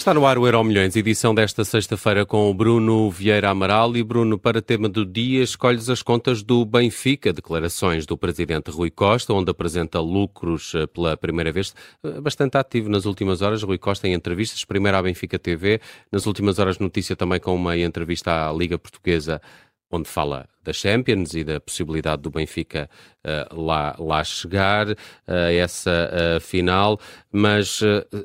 Está no ar o Euro Milhões, edição desta sexta-feira com o Bruno Vieira Amaral. E Bruno, para tema do dia, escolhes as contas do Benfica, declarações do presidente Rui Costa, onde apresenta lucros eh, pela primeira vez. Eh, bastante ativo nas últimas horas, Rui Costa em entrevistas, primeiro à Benfica TV, nas últimas horas notícia também com uma entrevista à Liga Portuguesa onde fala da Champions e da possibilidade do Benfica uh, lá, lá chegar uh, essa uh, final, mas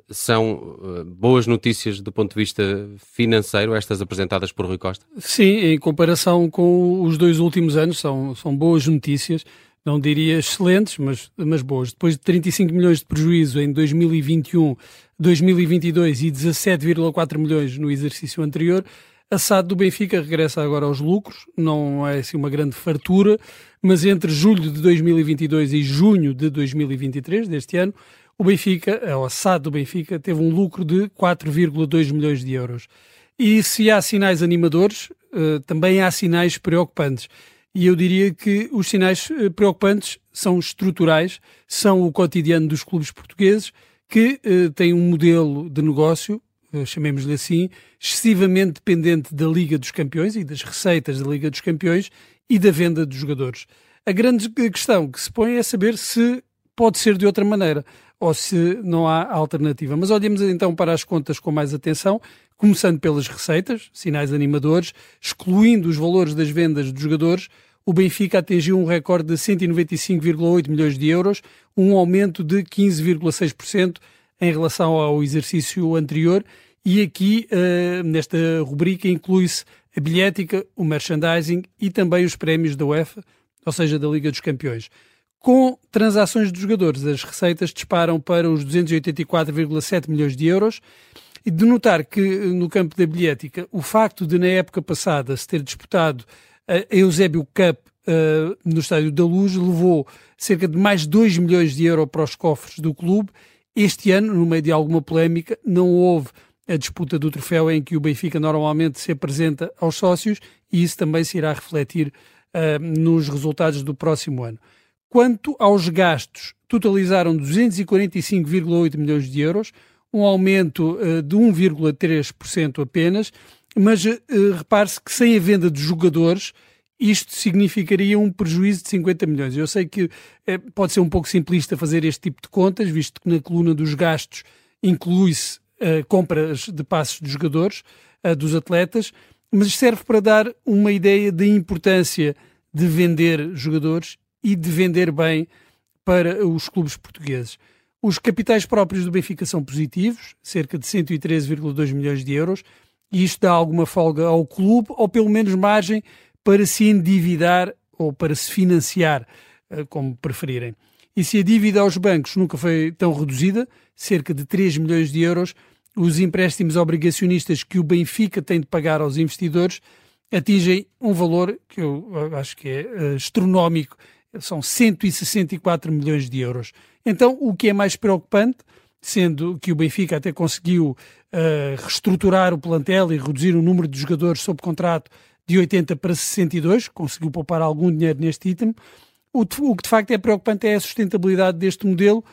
são boas notícias do ponto de vista financeiro, estas apresentadas por Rui Costa? Sim, em comparação com os dois últimos anos, são, são boas notícias. Não diria excelentes, mas, mas boas. Depois de 35 milhões de prejuízo em 2021, 2022 e 17,4 milhões no exercício anterior, a SAD do Benfica regressa agora aos lucros, não é assim uma grande fartura, mas entre julho de 2022 e junho de 2023, deste ano, o Benfica, a SAD do Benfica, teve um lucro de 4,2 milhões de euros. E se há sinais animadores, eh, também há sinais preocupantes. E eu diria que os sinais eh, preocupantes são estruturais, são o cotidiano dos clubes portugueses, que eh, têm um modelo de negócio chamemos-lhe assim, excessivamente dependente da Liga dos Campeões e das receitas da Liga dos Campeões e da venda dos jogadores. A grande questão que se põe é saber se pode ser de outra maneira ou se não há alternativa. Mas olhemos então para as contas com mais atenção, começando pelas receitas, sinais animadores, excluindo os valores das vendas dos jogadores, o Benfica atingiu um recorde de 195,8 milhões de euros, um aumento de 15,6% em relação ao exercício anterior e aqui, uh, nesta rubrica, inclui-se a bilhética, o merchandising e também os prémios da UEFA, ou seja, da Liga dos Campeões. Com transações de jogadores, as receitas disparam para os 284,7 milhões de euros. E de notar que, no campo da bilhética, o facto de, na época passada, se ter disputado a Eusébio Cup uh, no Estádio da Luz, levou cerca de mais 2 milhões de euros para os cofres do clube. Este ano, no meio de alguma polémica, não houve a disputa do troféu em que o Benfica normalmente se apresenta aos sócios e isso também se irá refletir uh, nos resultados do próximo ano. Quanto aos gastos, totalizaram 245,8 milhões de euros, um aumento uh, de 1,3% apenas, mas uh, repare-se que sem a venda de jogadores, isto significaria um prejuízo de 50 milhões. Eu sei que pode ser um pouco simplista fazer este tipo de contas, visto que na coluna dos gastos inclui-se compras de passos dos jogadores, uh, dos atletas, mas serve para dar uma ideia da importância de vender jogadores e de vender bem para os clubes portugueses. Os capitais próprios do Benfica são positivos, cerca de 113,2 milhões de euros, e isto dá alguma folga ao clube, ou pelo menos margem para se endividar ou para se financiar, eh, como preferirem. E se a dívida aos bancos nunca foi tão reduzida, cerca de 3 milhões de euros, os empréstimos obrigacionistas que o Benfica tem de pagar aos investidores atingem um valor que eu acho que é uh, astronómico, são 164 milhões de euros. Então, o que é mais preocupante, sendo que o Benfica até conseguiu uh, reestruturar o plantel e reduzir o número de jogadores sob contrato de 80 para 62, conseguiu poupar algum dinheiro neste item, o, o que de facto é preocupante é a sustentabilidade deste modelo,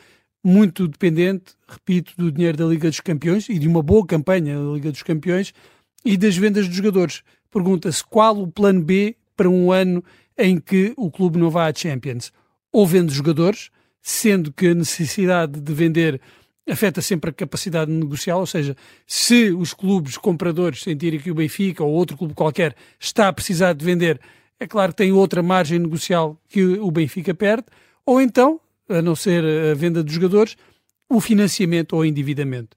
muito dependente, repito, do dinheiro da Liga dos Campeões e de uma boa campanha da Liga dos Campeões e das vendas de jogadores. Pergunta-se qual o plano B para um ano em que o clube não vá à Champions. Ou vende jogadores, sendo que a necessidade de vender afeta sempre a capacidade negocial, ou seja, se os clubes compradores sentirem que o Benfica ou outro clube qualquer está a precisar de vender, é claro que tem outra margem negocial que o Benfica perde, ou então, a não ser a venda dos jogadores, o financiamento ou endividamento.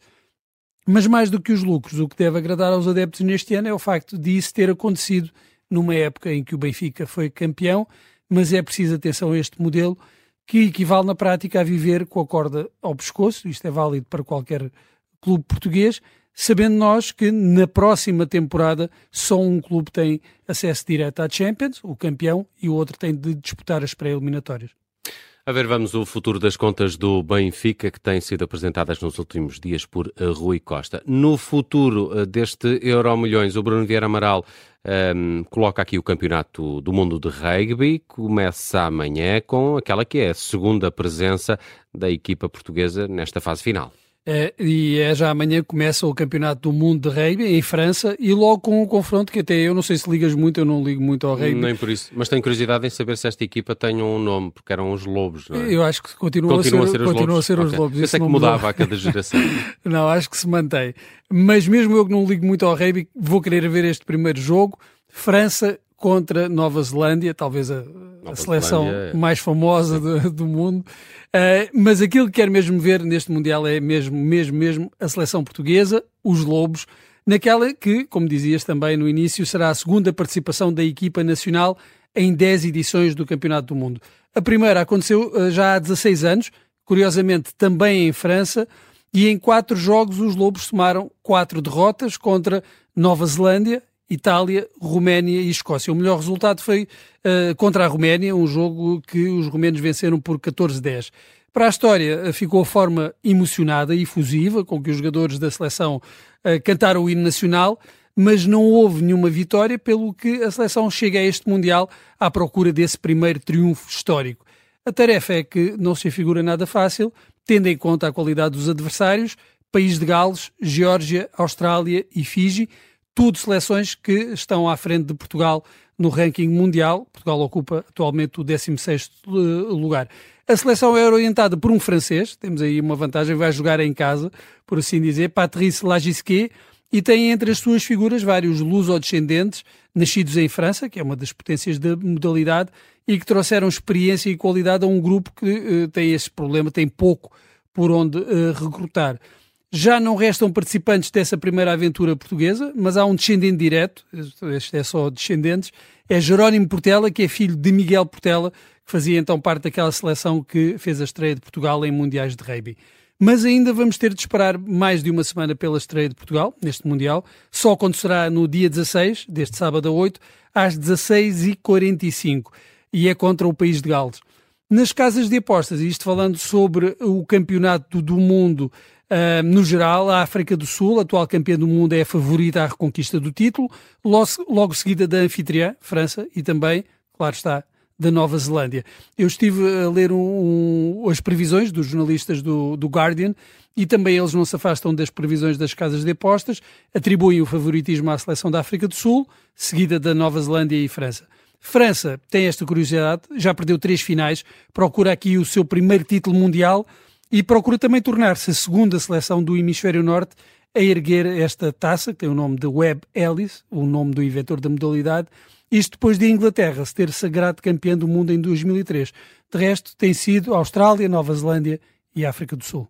Mas mais do que os lucros, o que deve agradar aos adeptos neste ano é o facto de isso ter acontecido numa época em que o Benfica foi campeão, mas é preciso atenção a este modelo que equivale na prática a viver com a corda ao pescoço, isto é válido para qualquer clube português, sabendo nós que na próxima temporada só um clube tem acesso direto à Champions, o campeão, e o outro tem de disputar as pré-eliminatórias. A ver, vamos o futuro das contas do Benfica, que têm sido apresentadas nos últimos dias por eh, Rui Costa. No futuro eh, deste Euro Milhões, o Bruno Vieira Amaral um, ehm, coloca aqui o Campeonato do Mundo de Rugby, começa amanhã com aquela que é a segunda presença da equipa portuguesa nesta fase final. É, e é já amanhã que começa o Campeonato do Mundo de Rugby em França e logo com um confronto que até eu não sei se ligas muito, eu não ligo muito ao rugby. Nem por isso, mas tenho curiosidade em saber se esta equipa tem um nome, porque eram os Lobos, não é? Eu acho que continuam, continua a ser, a ser, os, continua Lobos. A ser okay. os Lobos. Eu sei que mudava a cada geração. não, acho que se mantém. Mas mesmo eu que não ligo muito ao rugby, vou querer ver este primeiro jogo. França contra Nova Zelândia, talvez a, a seleção Zelândia, é. mais famosa do, do mundo. Uh, mas aquilo que quero mesmo ver neste Mundial é mesmo, mesmo, mesmo a seleção portuguesa, os Lobos, naquela que, como dizias também no início, será a segunda participação da equipa nacional em 10 edições do Campeonato do Mundo. A primeira aconteceu uh, já há 16 anos, curiosamente também em França, e em quatro jogos os Lobos somaram quatro derrotas contra Nova Zelândia, Itália, Roménia e Escócia. O melhor resultado foi uh, contra a Roménia, um jogo que os romenos venceram por 14-10. Para a história, uh, ficou a forma emocionada e efusiva com que os jogadores da seleção uh, cantaram o hino nacional, mas não houve nenhuma vitória, pelo que a seleção chega a este Mundial à procura desse primeiro triunfo histórico. A tarefa é que não se afigura nada fácil, tendo em conta a qualidade dos adversários, País de Gales, Geórgia, Austrália e Fiji, tudo seleções que estão à frente de Portugal no ranking mundial. Portugal ocupa atualmente o 16º eh, lugar. A seleção é orientada por um francês, temos aí uma vantagem, vai jogar em casa, por assim dizer, Patrice Lagisquet, e tem entre as suas figuras vários luso-descendentes, nascidos em França, que é uma das potências da modalidade, e que trouxeram experiência e qualidade a um grupo que uh, tem esse problema, tem pouco por onde uh, recrutar. Já não restam participantes dessa primeira aventura portuguesa, mas há um descendente direto, este é só descendentes, é Jerónimo Portela, que é filho de Miguel Portela, que fazia então parte daquela seleção que fez a estreia de Portugal em Mundiais de Rugby. Mas ainda vamos ter de esperar mais de uma semana pela estreia de Portugal, neste Mundial, só acontecerá no dia 16, deste sábado a 8, às 16h45, e é contra o país de Gales. Nas casas de apostas, isto falando sobre o campeonato do mundo Uh, no geral, a África do Sul, atual campeã do mundo, é a favorita à reconquista do título, logo, logo seguida da anfitriã, França, e também, claro está, da Nova Zelândia. Eu estive a ler um, um, as previsões dos jornalistas do, do Guardian e também eles não se afastam das previsões das casas de apostas, atribuem o favoritismo à seleção da África do Sul, seguida da Nova Zelândia e França. França tem esta curiosidade, já perdeu três finais, procura aqui o seu primeiro título mundial e procura também tornar-se a segunda seleção do Hemisfério Norte a erguer esta taça, que tem o nome de Webb Ellis, o nome do inventor da modalidade, isto depois de Inglaterra se ter sagrado campeã do mundo em 2003. De resto, tem sido Austrália, Nova Zelândia e África do Sul.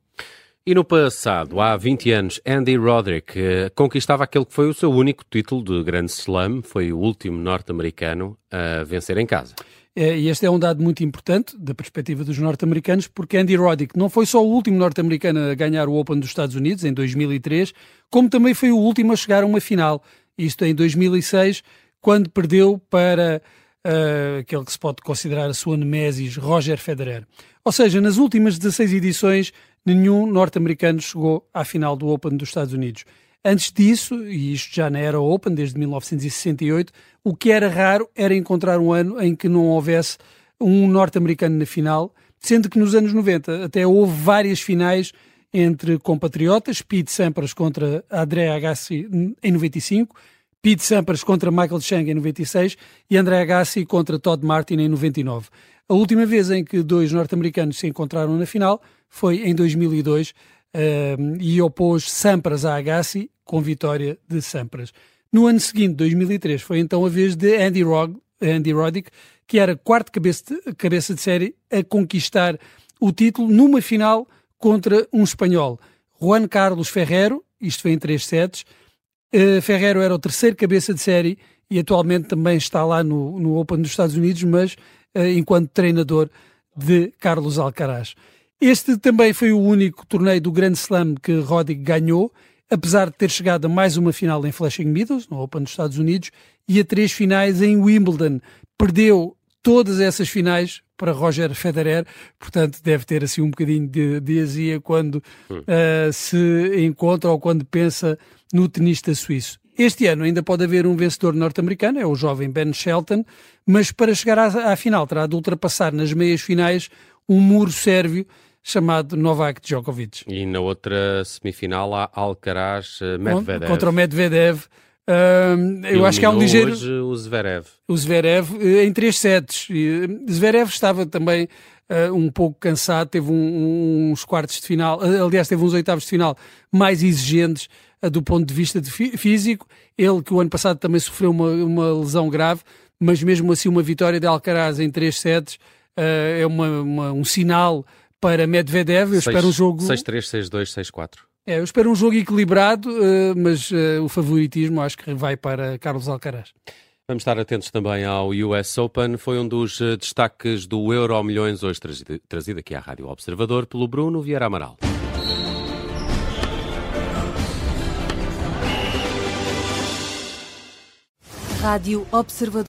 E no passado, há 20 anos, Andy Roddick eh, conquistava aquele que foi o seu único título de Grande Slam, foi o último norte-americano a vencer em casa. É, e este é um dado muito importante da perspectiva dos norte-americanos, porque Andy Roddick não foi só o último norte-americano a ganhar o Open dos Estados Unidos, em 2003, como também foi o último a chegar a uma final, isto em 2006, quando perdeu para uh, aquele que se pode considerar a sua nemesis, Roger Federer. Ou seja, nas últimas 16 edições, nenhum norte-americano chegou à final do Open dos Estados Unidos. Antes disso, e isto já na era Open, desde 1968, o que era raro era encontrar um ano em que não houvesse um norte-americano na final, sendo que nos anos 90 até houve várias finais entre compatriotas, Pete Sampras contra André Agassi em 95, Pete Sampras contra Michael Chang em 96 e André Agassi contra Todd Martin em 99. A última vez em que dois norte-americanos se encontraram na final foi em 2002 uh, e opôs Sampras a Agassi com vitória de Sampras. No ano seguinte, 2003, foi então a vez de Andy, Andy Roddick, que era quarto cabeça de, cabeça de série a conquistar o título numa final contra um espanhol. Juan Carlos Ferrero, isto foi em três sets. Uh, Ferrero era o terceiro cabeça de série e atualmente também está lá no, no Open dos Estados Unidos, mas enquanto treinador de Carlos Alcaraz. Este também foi o único torneio do Grand Slam que Roddick ganhou apesar de ter chegado a mais uma final em Flushing Meadows, no Open dos Estados Unidos, e a três finais em Wimbledon. Perdeu todas essas finais para Roger Federer, portanto deve ter assim um bocadinho de, de azia quando uh, se encontra ou quando pensa no tenista suíço. Este ano ainda pode haver um vencedor norte-americano, é o jovem Ben Shelton, mas para chegar à, à final terá de ultrapassar nas meias finais um muro sérvio chamado Novak Djokovic. E na outra semifinal há Alcaraz-Medvedev. Contra o Medvedev. Eu acho que há um ligeiro. Hoje o Zverev. O Zverev uh, em três sets. Uh, Zverev estava também uh, um pouco cansado, teve um, uns quartos de final, aliás, teve uns oitavos de final mais exigentes do ponto de vista de físico. Ele, que o ano passado também sofreu uma, uma lesão grave, mas mesmo assim, uma vitória de Alcaraz em três sets é uma, uma, um sinal para Medvedev. Eu 6, espero um jogo. 6-3, 6-2, 6-4. É, eu espero um jogo equilibrado, uh, mas uh, o favoritismo acho que vai para Carlos Alcaraz. Vamos estar atentos também ao US Open. Foi um dos uh, destaques do Euro Milhões, hoje trazido aqui à Rádio Observador pelo Bruno Vieira Amaral. Rádio Observador.